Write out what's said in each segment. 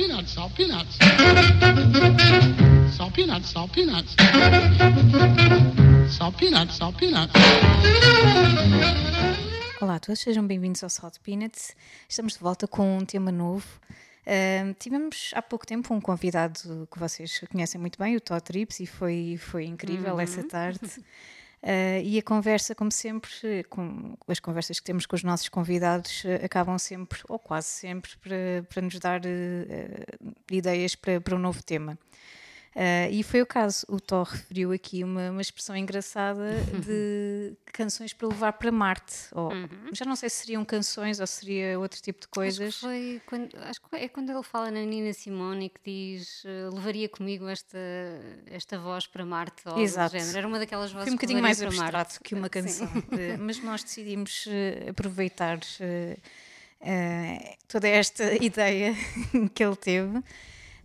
peanuts, salt peanuts. Salt peanuts, salt peanuts. Salt peanuts, salt peanuts. Olá a todos, sejam bem-vindos ao Salt Peanuts. Estamos de volta com um tema novo. Uh, tivemos há pouco tempo um convidado que vocês conhecem muito bem, o Todd Trips, e foi, foi incrível Uhum. essa tarde. Uh, e a conversa, como sempre, com as conversas que temos com os nossos convidados, uh, acabam sempre, ou quase sempre, para, para nos dar uh, ideias para, para um novo tema. Uh, e foi o caso. O Thor referiu aqui uma, uma expressão engraçada de canções para levar para Marte. Ou, Já não sei se seriam canções ou seria outro tipo de Uhum. Acho que, coisas. foi quando, acho que é quando ele fala na Nina Simone que diz eh, levaria comigo esta, esta voz para Marte ou Exato. género. Era uma daquelas vozes Foi um bocadinho mais abstrato Marte. que uma canção. Eh, mas nós decidimos aproveitar eh, toda esta ideia que ele teve.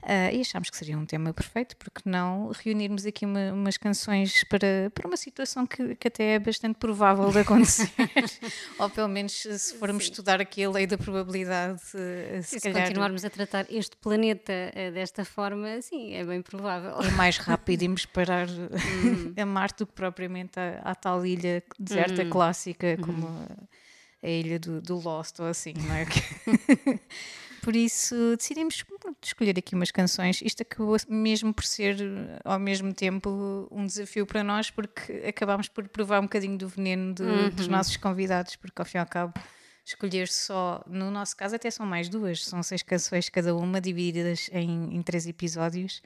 Eh, e achámos que seria um tema perfeito, porque não reunirmos aqui uma- umas canções para, para uma situação que, que até é bastante provável de acontecer. Ou pelo menos se formos estudar aqui a lei da probabilidade, se Se calhar continuarmos a tratar este planeta eh, desta forma, sim, é bem provável. é mais rápido irmos parar a Marte do que propriamente à, à tal ilha deserta clássica como a, a ilha do, do Lost ou assim, não é? por isso decidimos escolher aqui umas canções. Isto acabou mesmo por ser ao mesmo tempo um desafio para nós porque acabámos por provar um bocadinho do veneno do- dos nossos convidados, porque ao fim e ao cabo escolher só, no nosso caso até são mais duas, são seis canções cada uma divididas em, em três episódios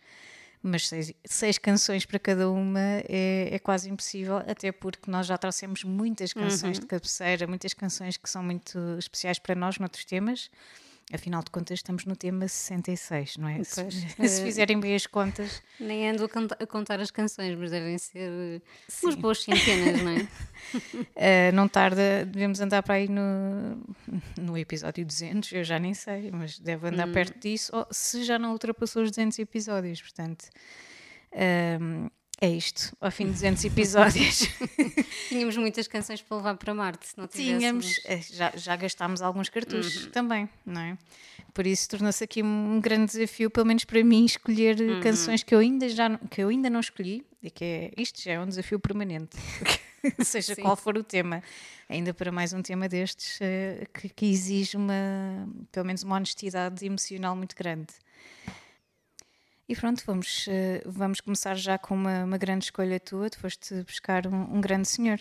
mas seis, seis canções para cada uma é, é quase impossível, até porque nós já trouxemos muitas canções de cabeceira, muitas canções que são muito especiais para nós noutros temas. Afinal de contas, estamos no tema 66, não é? Se, Pois. se fizerem bem as contas, Nem ando a, canta- a contar as canções, mas devem ser eh, umas boas centenas, não é? eh, não tarda, devemos andar para aí no, no episódio 200, eu já nem sei, mas deve andar perto disso, ou se já não ultrapassou os 200 episódios, portanto. ehm, é isto, ao fim de 200 episódios. Tínhamos muitas canções para levar para Marte, se não Tínhamos, tivéssemos. eh, já, já gastámos alguns cartuchos também, não é? Por isso tornou-se aqui um grande desafio, pelo menos para mim, escolher eh, canções que eu ainda já não- que eu ainda não escolhi, e que é, isto já é um desafio permanente, seja Sim. qual for o tema, ainda para mais um tema destes eh, que, que exige uma, pelo menos uma honestidade emocional muito grande. E pronto, vamos, eh, vamos começar já com uma, uma grande escolha tua. Tu foste buscar um, um grande senhor.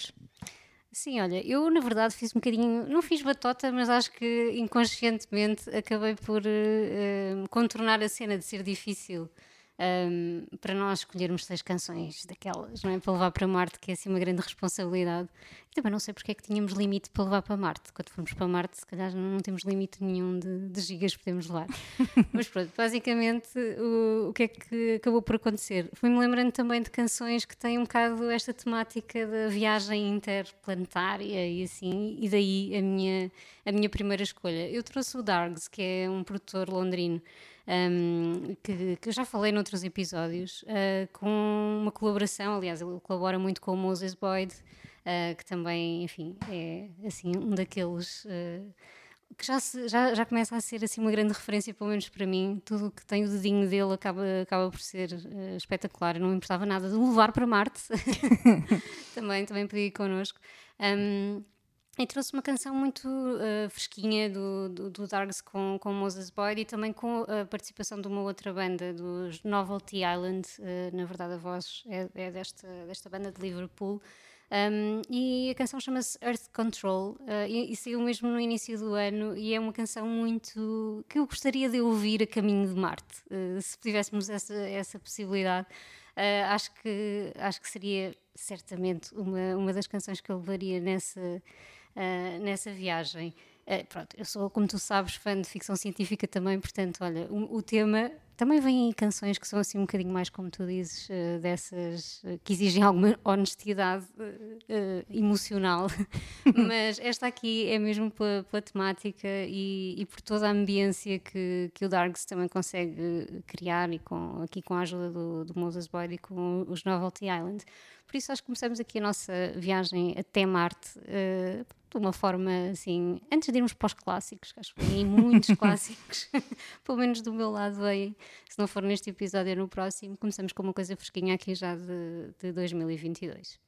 Sim, olha, eu na verdade fiz um bocadinho, não fiz batota, mas acho que inconscientemente acabei por eh, contornar a cena de ser difícil ehm, para nós escolhermos seis canções daquelas, não é? Para levar para Marte, que é assim uma grande responsabilidade. E também não sei porque é que tínhamos limite para levar para Marte. Quando formos para Marte, se calhar não, não temos limite nenhum de, de gigas que podemos levar. mas pronto, basicamente o, o que é que acabou por acontecer? Fui-me lembrando também de canções que têm um bocado esta temática da viagem interplanetária e assim, e daí a minha, a minha primeira escolha. Eu trouxe o Dargs, que é um produtor londrino. Um, que, que eu já falei noutros episódios, uh, com uma colaboração, aliás, ele colabora muito com o Moses Boyd, uh, que também, enfim, é assim um daqueles uh, que já, se- já, já começa a ser assim uma grande referência, pelo menos para mim. Tudo o que tem o dedinho dele acaba, acaba por ser eh, espetacular. Não me importava nada de o levar para Marte. também, também ir connosco. Um, e trouxe uma canção muito eh, fresquinha do, do, do com, com Moses Boyd e também com a participação de uma outra banda, dos Novelty Island. eh, na verdade, a voz é, é desta, desta banda de Liverpool. Um, e a canção chama-se Earth Control uh, e, e saiu mesmo no início do ano e é uma canção muito que eu gostaria de ouvir a caminho de Marte Uh, se tivéssemos essa, essa possibilidade uh, acho que acho que seria certamente uma, uma das canções que eu levaria nessa uh, nessa viagem. Uh, pronto, eu sou, como tu sabes, fã de ficção científica também, portanto, olha, o, o tema também vêm aí canções que são assim um bocadinho mais, como tu dizes, uh, dessas uh, que exigem alguma honestidade uh, emocional, mas esta aqui é mesmo pela, pela temática e, e, por toda a ambiência que, que o Darks também consegue criar e com, aqui com a ajuda do, do Moses Boyd e com os Novelty Island. Por isso, acho que começamos aqui a nossa viagem até Marte uh, de uma forma assim, antes de irmos para os clássicos, acho que vêm muitos clássicos, pelo menos do meu lado vêm, se não for neste episódio, é no próximo. Começamos com uma coisa fresquinha aqui já de, de 2022.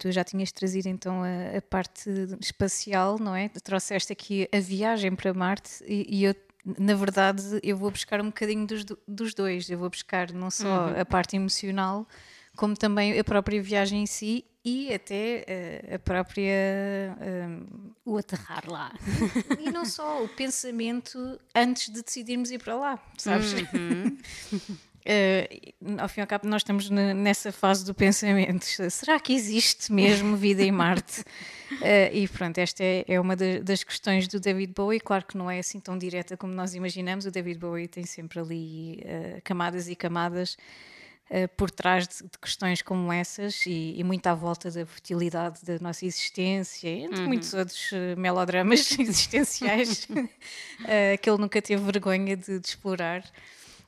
Tu já tinhas trazido então a, a parte espacial, não é? Trouxeste aqui a viagem para Marte e, e eu na verdade, eu vou buscar um bocadinho dos, dos dois. Eu vou buscar não só uhum. a parte emocional, como também a própria viagem em si e até uh, a própria. Uh, o aterrar lá. E não só, o pensamento antes de decidirmos ir para lá, sabes? Uhum. Uh, ao fim e ao cabo, nós estamos nessa fase do pensamento. Será que existe mesmo vida em Marte? Uh, e pronto, esta é, é uma das questões do David Bowie. Claro que não é assim tão direta como nós imaginamos. O David Bowie tem sempre ali uh, camadas e camadas por trás de, de, questões como essas e, e muito à volta da fertilidade da nossa existência, entre uhum. muitos outros melodramas existenciais que ele nunca teve vergonha de, de explorar.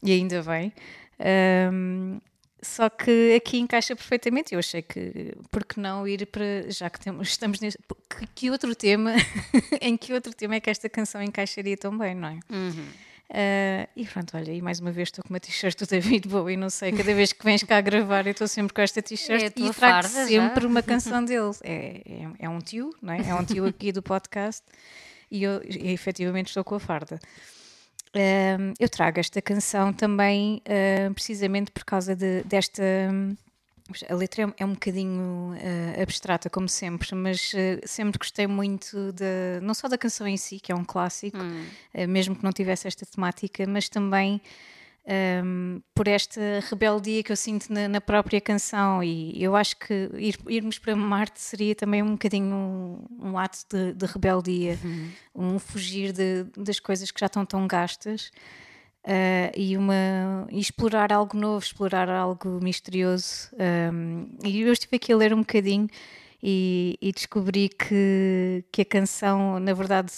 E ainda bem. Um, só que aqui encaixa perfeitamente. Eu achei que, por que não ir para. Já que temos, estamos neste. Que, que outro tema. em que outro tema é que esta canção encaixaria tão bem, não é? Uhum. Uh, e pronto, olha, e mais uma vez estou com uma t-shirt do David Bowie, não sei, cada vez que vens cá gravar eu estou sempre com esta t-shirt é e trago sempre já? uma canção dele. É, é, é, um tio, não é? É um tio aqui do podcast e eu e, efetivamente estou com a farda eu trago esta canção também uh, precisamente por causa de, desta. A letra é, é um bocadinho uh, abstrata, como sempre, mas uh, sempre gostei muito de, não só da canção em si, que é um clássico, hum. mesmo que não tivesse esta temática, mas também um, por esta rebeldia que eu sinto na, na, própria canção e eu acho que ir, irmos para Marte seria também um bocadinho um, um ato de, de rebeldia, uhum. um fugir de, das coisas que já estão tão gastas uh, e, uma, e explorar algo novo, explorar algo misterioso. Um, e eu estive aqui a ler um bocadinho e, e descobri que, que a canção, na verdade,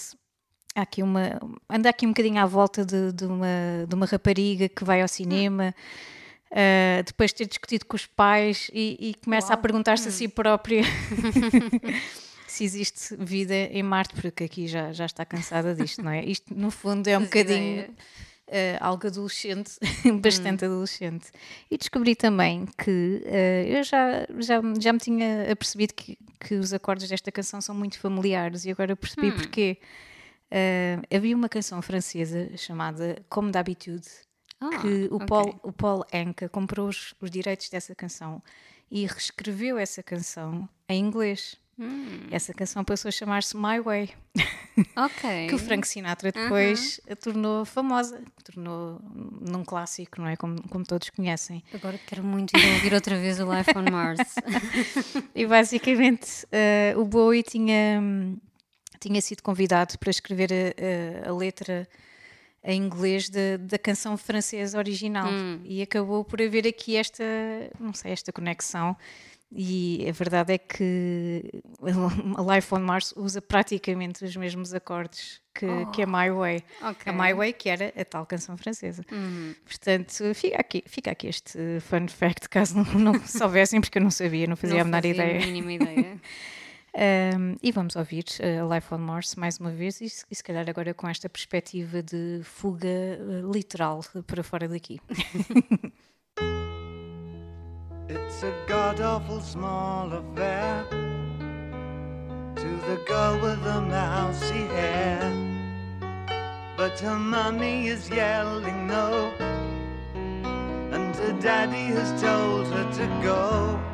há aqui uma anda aqui um bocadinho à volta de, de, uma, de uma rapariga que vai ao cinema uh, depois de ter discutido com os pais e, e começa Uau. a perguntar-se hum. a si própria se existe vida em Marte, porque aqui já, já está cansada disto, não é? Isto no fundo é um bocadinho uh, algo adolescente, bastante hum. adolescente. E descobri também que uh, eu já, já, já me tinha apercebido que, que os acordes desta canção são muito familiares e agora percebi hum. porque Uh, havia uma canção francesa chamada Comme d'habitude, ah, que o, okay. Paul, o Paul Anka comprou os, os, direitos dessa canção e reescreveu essa canção em inglês. Hum. Essa canção passou a chamar-se My Way. Ok. que o Frank Sinatra depois uh -huh. tornou famosa, tornou num clássico, não é? Como, como todos conhecem. Agora quero muito ir ouvir outra vez o Life on Mars. e basicamente uh, o Bowie tinha tinha sido convidado para escrever a, a, a letra em inglês de, da canção francesa original hum. e acabou por haver aqui esta, não sei, esta conexão e a verdade é que a Life on Mars usa praticamente os mesmos acordes que, oh, que a My Way. Okay. A My Way, que era a tal canção francesa. Uhum. Portanto, fica aqui, fica aqui este fun fact, caso não, não soubessem, porque eu não sabia, não fazia não a menor ideia. A mínima ideia. Um, e vamos ouvir uh, Life on Mars mais uma vez, e, e, se calhar agora com esta perspectiva de fuga uh, literal para fora daqui. It's a god awful small affair to the girl with the mousy hair. But her mummy is yelling no, and her daddy has told her to go.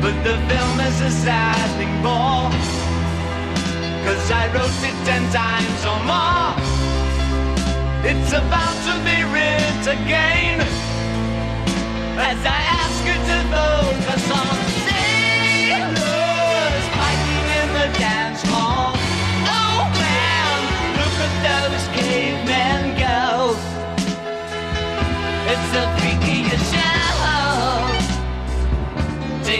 But the film is a sad thing more Cause I wrote it ten times or more. It's about to be writ again As I ask you to focus on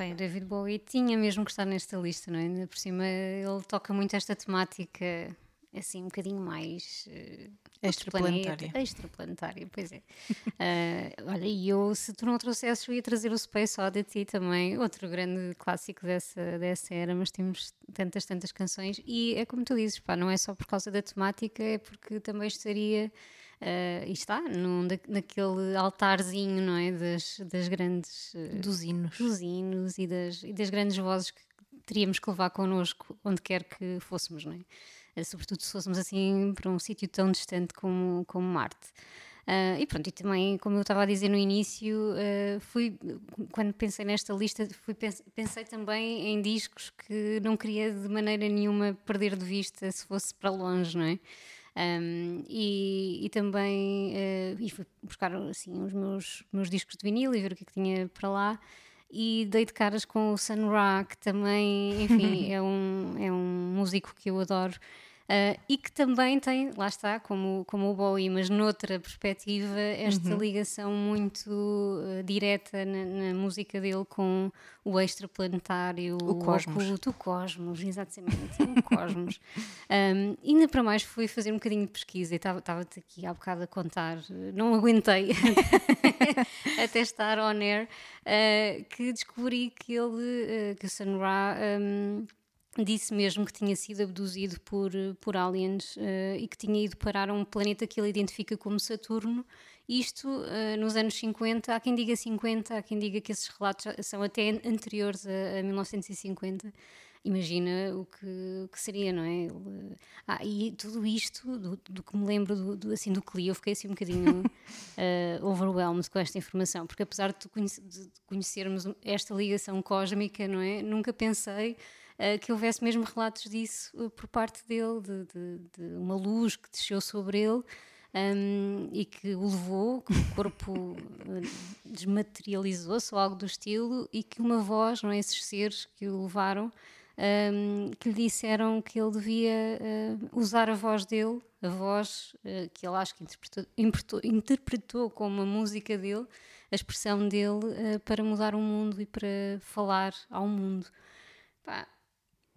Bem, David Bowie tinha mesmo que estar nesta lista, não é? Ainda por cima ele toca muito esta temática assim um bocadinho mais uh, extraplanetária. Extraplanetária, pois é. uh, olha, e eu, se tu não trouxesses, eu ia trazer o Space Oddity também, outro grande clássico dessa, dessa era, mas temos tantas, tantas canções. E é como tu dizes, pá, não é só por causa da temática, é porque também estaria Uh, e está num, naquele altarzinho, não é? Das, das grandes. Uh, dos hinos. Dos hinos e das, e das grandes vozes que teríamos que levar connosco onde quer que fôssemos, não é? Uh, sobretudo se fôssemos assim para um sítio tão distante como, como Marte. Uh, e pronto, e também, como eu estava a dizer no início, uh, fui, quando pensei nesta lista, fui, pensei também em discos que não queria de maneira nenhuma perder de vista se fosse para longe, não é? Um, e, e, também uh, e fui buscar assim, os meus, meus discos de vinil e ver o que, é que tinha para lá. E dei de caras com o Sun Ra, que também, enfim, é, um, é um músico que eu adoro Uh, e que também tem, lá está, como, como o Bowie, mas noutra perspectiva, esta uhum. ligação muito uh, direta na, na, música dele com o extraplanetário, o, cosmos. Oculto, o cosmos, exatamente, o cosmos. Um, ainda para mais fui fazer um bocadinho de pesquisa e estava-te aqui há bocado a contar, não aguentei até estar on air, uh, que descobri que ele, que o Sun Ra. Um, disse mesmo que tinha sido abduzido por, por aliens uh, e que tinha ido parar a um planeta que ele identifica como Saturno. Isto uh, nos anos 50, há quem diga 50, há quem diga que esses relatos são até anteriores a, a 1950. Imagina o que, o que, seria, não é? Ele, ah, e tudo isto, do, do que me lembro do, do, assim, do Clio, eu fiquei assim um bocadinho uh, overwhelmed com esta informação, porque apesar de, conhece, de conhecermos esta ligação cósmica, não é? Nunca pensei que houvesse mesmo relatos disso uh, por parte dele, de, de, de, uma luz que desceu sobre ele. Um, e que o levou, que o corpo uh, desmaterializou-se ou algo do estilo, e que uma voz, não é, esses seres que o levaram, um, que lhe disseram que ele devia uh, usar a voz dele, a voz uh, que ele acho que interpretou, interpretou, interpretou, como a música dele, a expressão dele, uh, para mudar o mundo e para falar ao mundo. Pá,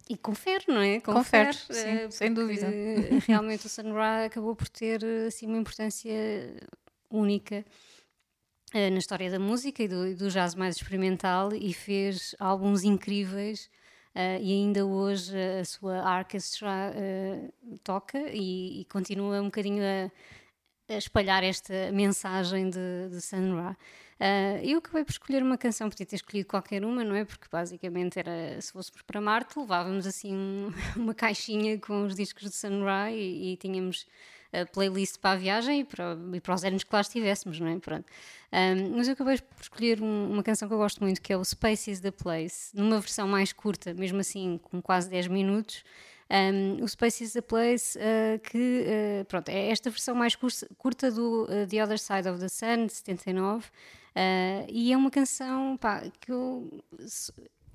e confere, não é? Confere, confere sim, uh, sem dúvida. Realmente o Sun Ra acabou por ter assim, uma importância única uh, na história da música e do, do, jazz mais experimental e fez álbuns incríveis. Uh, e ainda hoje a sua orquestra toca e, e, continua um bocadinho a, a espalhar esta mensagem de, de Sun Ra. Uh, eu acabei por escolher uma canção, podia ter escolhido qualquer uma, não é? Porque basicamente era, se fôssemos para Marte, levávamos assim uma caixinha com os discos de Sun Ra e, tínhamos a playlist para a viagem e para, e para os anos que lá estivéssemos, não é? Pronto. Um, mas eu acabei por escolher um, uma canção que eu gosto muito, que é o Space is the Place, numa versão mais curta, mesmo assim, com quase 10 minutos. Um, o Space is the Place, uh, que uh, pronto, é esta versão mais curta do uh, The Other Side of the Sun, de 79. Uh, e é uma canção pá, que eu,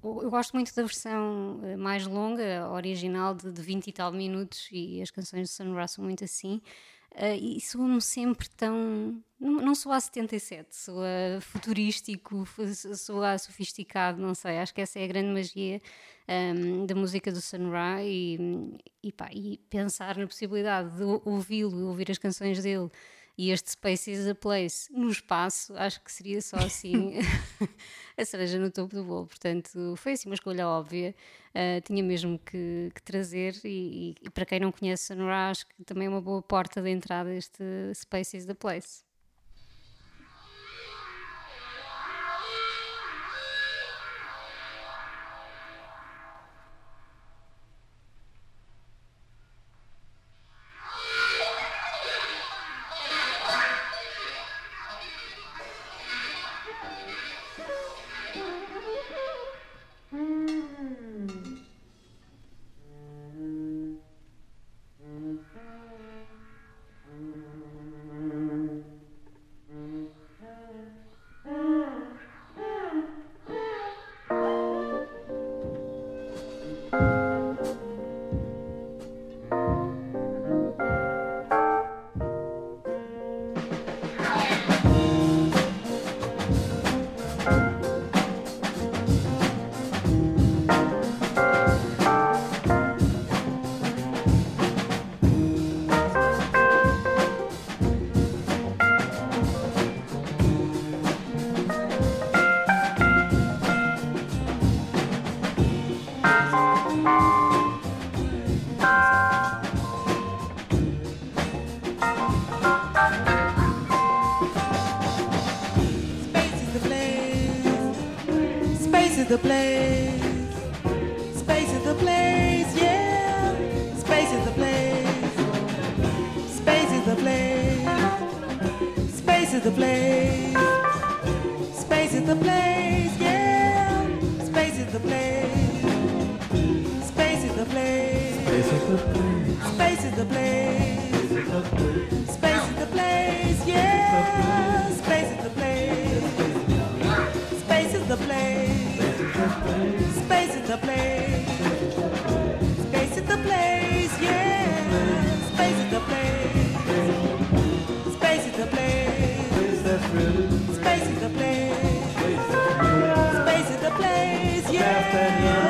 eu gosto muito da versão eh, mais longa, original, de, de 20 e tal minutos, e as canções de Sun Ra são muito assim. Uh, e soam sempre tão. Não, não soa 77, soa futurístico, soa sofisticado, não sei. Acho que essa é a grande magia um, da música do Sun Ra e, e, pá, e pensar na possibilidade de ouvi-lo, ouvir as canções dele E este Space is a Place no espaço, acho que seria só assim a cereja no topo do bolo. Portanto, foi assim uma escolha óbvia. Uh, tinha mesmo que, que trazer. E, e, para quem não conhece Sonora, acho que também é uma boa porta de entrada este Space is the Place. Space is the place. Space is the place, yeah.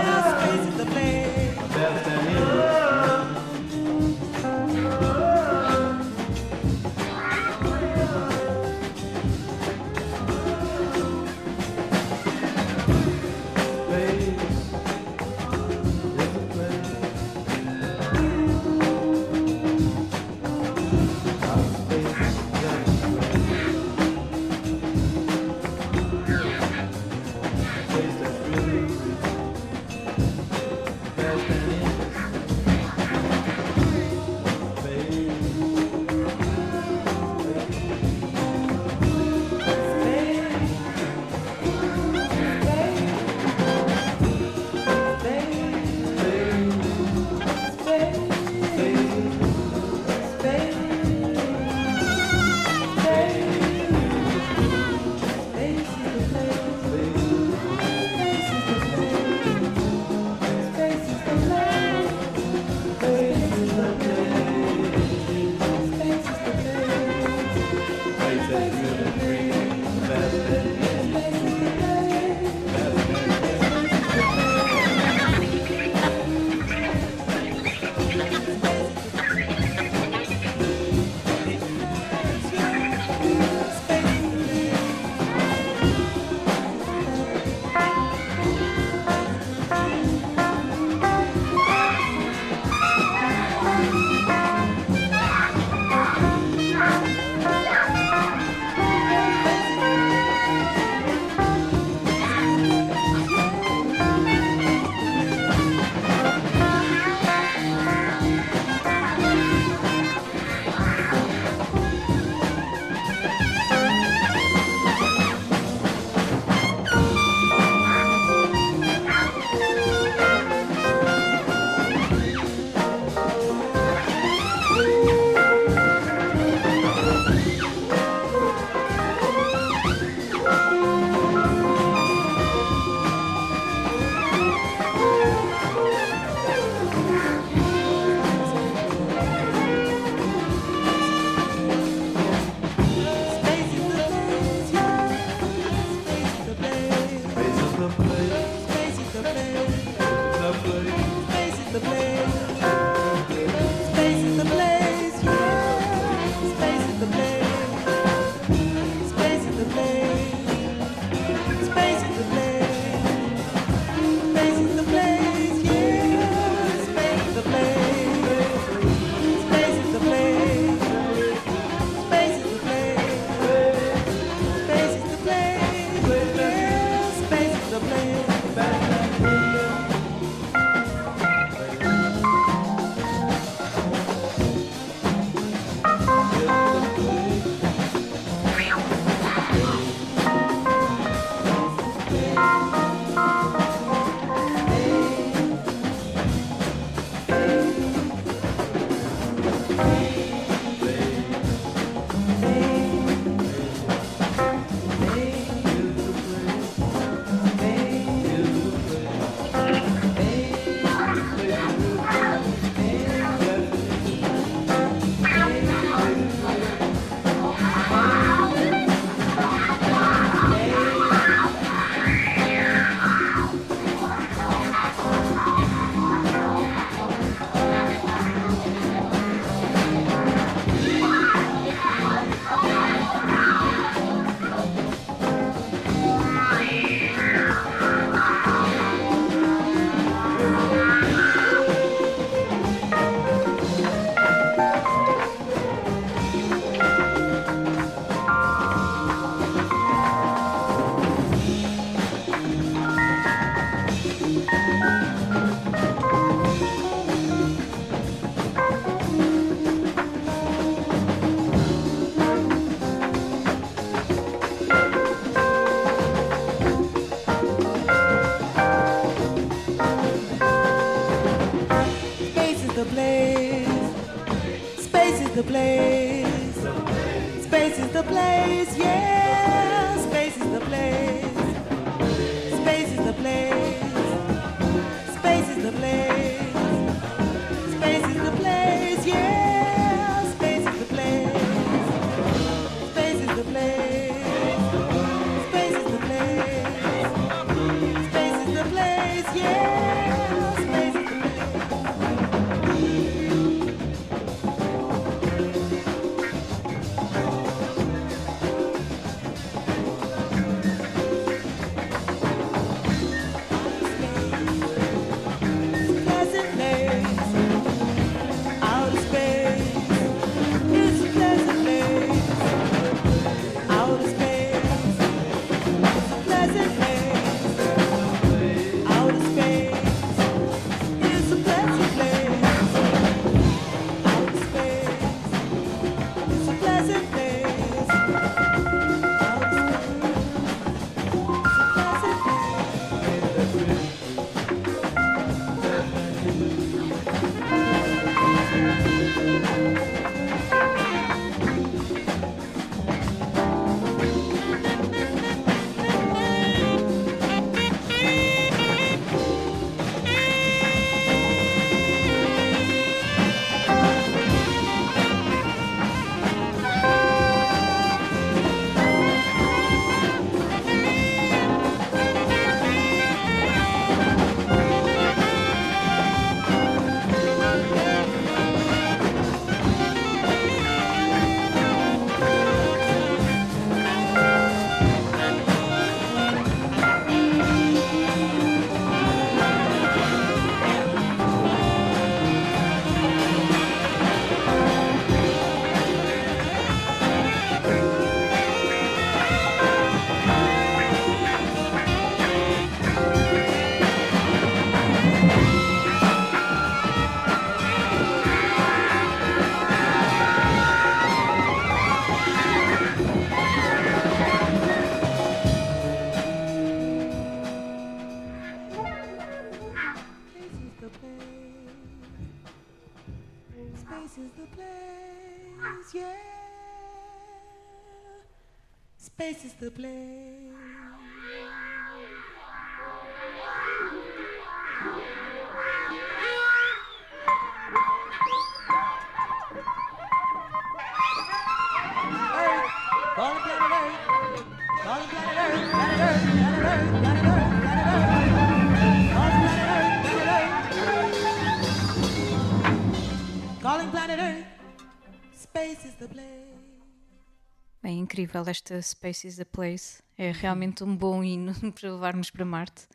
Incrível esta Space is the Place. É realmente um bom hino para levar-nos para Marte.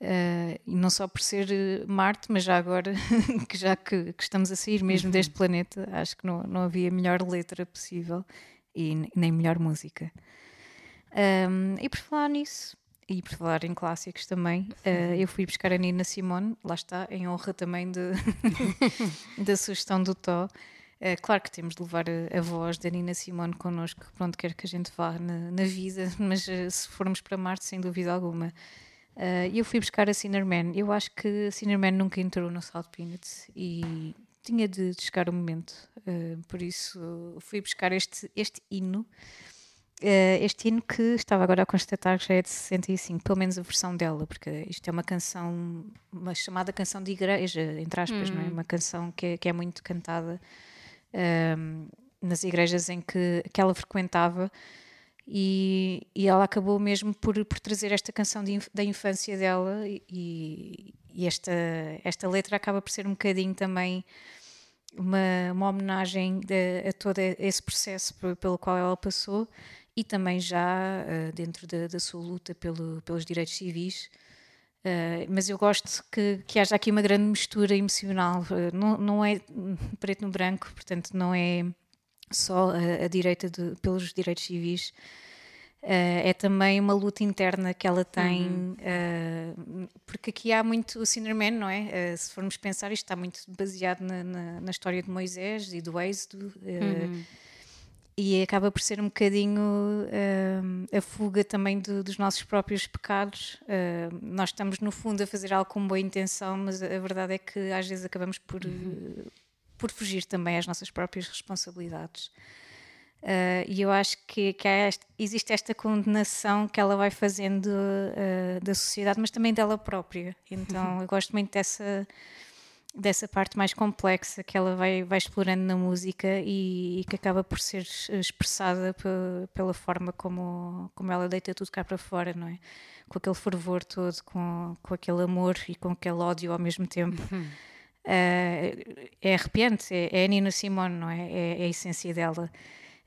Eh, e não só por ser eh, Marte, mas já agora, que já que, que estamos a sair mesmo deste planeta, acho que não, não havia melhor letra possível e ne- nem melhor música. Um, e por falar nisso, e por falar em clássicos também, eh, eu fui buscar a Nina Simone, lá está, em honra também de, da sugestão do Tó. Eh, claro que temos de levar a, a voz da Nina Simone connosco, para onde quer que a gente vá na, na vida, mas eh, se formos para Marte, sem dúvida alguma. Eh, eu fui buscar a Cinnamon. Eu acho que a Cinnamon nunca entrou no South Peanuts e tinha de, de chegar o momento. uh, por isso fui buscar este, este hino. Uh, este hino que estava agora a constatar que já é de 65, pelo menos a versão dela, porque isto é uma canção, uma chamada canção de igreja, entre aspas, não é? Hum. Uma canção que é, que é muito cantada um, nas igrejas em que, que ela frequentava e, e ela acabou mesmo por, por trazer esta canção de, da infância dela e, e, esta, esta letra acaba por ser um bocadinho também uma, uma homenagem de, a todo esse processo pelo qual ela passou e também já uh, dentro da, da, sua luta pelo, pelos direitos civis. Uh, mas eu gosto que, que haja aqui uma grande mistura emocional. Uh, não, não é preto no branco, portanto, não é só a, a direita de, pelos direitos civis. Uh, é também uma luta interna que ela tem, uhum. uh, porque aqui há muito o Cinderman, não é? Se formos pensar, isto está muito baseado na, na, na história de Moisés e do Êxodo, uhum. E acaba por ser um bocadinho a fuga também do, dos nossos próprios pecados. nós estamos, no fundo, a fazer algo com boa intenção, mas a verdade é que às vezes acabamos por. Uhum por fugir também às nossas próprias responsabilidades. Uh, e eu acho que, que esta, existe esta condenação que ela vai fazendo uh, da sociedade, mas também dela própria. Então eu gosto muito dessa, dessa parte mais complexa que ela vai, vai explorando na música e, e que acaba por ser expressada pela forma como, como ela deita tudo cá para fora, não é? Com aquele fervor todo, com, com aquele amor e com aquele ódio ao mesmo tempo. Uhum. Uh, é arrepiante, é, é a Nina Simone, não é? é? é? a essência dela.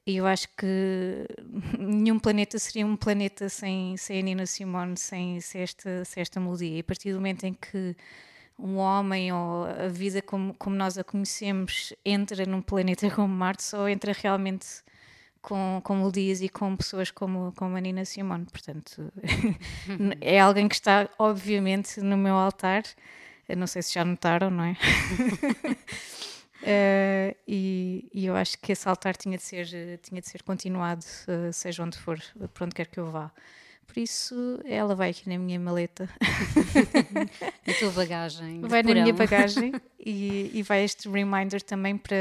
E eu acho que nenhum planeta seria um planeta sem, sem a Nina Simone, sem, sem, esta, sem esta melodia. E a partir do momento em que um homem ou a vida como, como nós a conhecemos entra num planeta como Marte, só entra realmente com, com melodias e com pessoas como, como a Nina Simone. Portanto, é alguém que está, obviamente, no meu altar. Eu não sei se já notaram, não é? uh, e, e, eu acho que esse altar tinha de ser, tinha de ser continuado, uh, seja onde for, para onde quer que eu vá. Por isso, ela vai aqui na minha maleta. na tua bagagem. Vai na minha bagagem e, e, vai este reminder também para,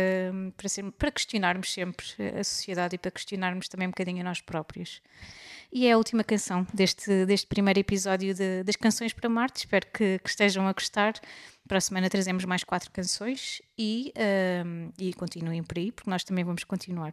para, ser, para questionarmos sempre a sociedade e para questionarmos também um bocadinho a nós próprios. E é a última canção deste, deste primeiro episódio de, das Canções para Marte. Espero que, que, estejam a gostar. Para a semana trazemos mais quatro canções e, um, e continuem por aí, porque nós também vamos continuar.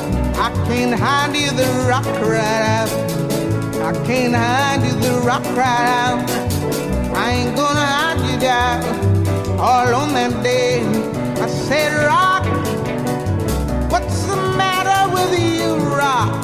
I can't hide you, the rock cried out. I can't hide you, the rock cried out. I ain't gonna hide you down all on that day. I said, Rock, what's the matter with you, Rock?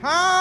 How?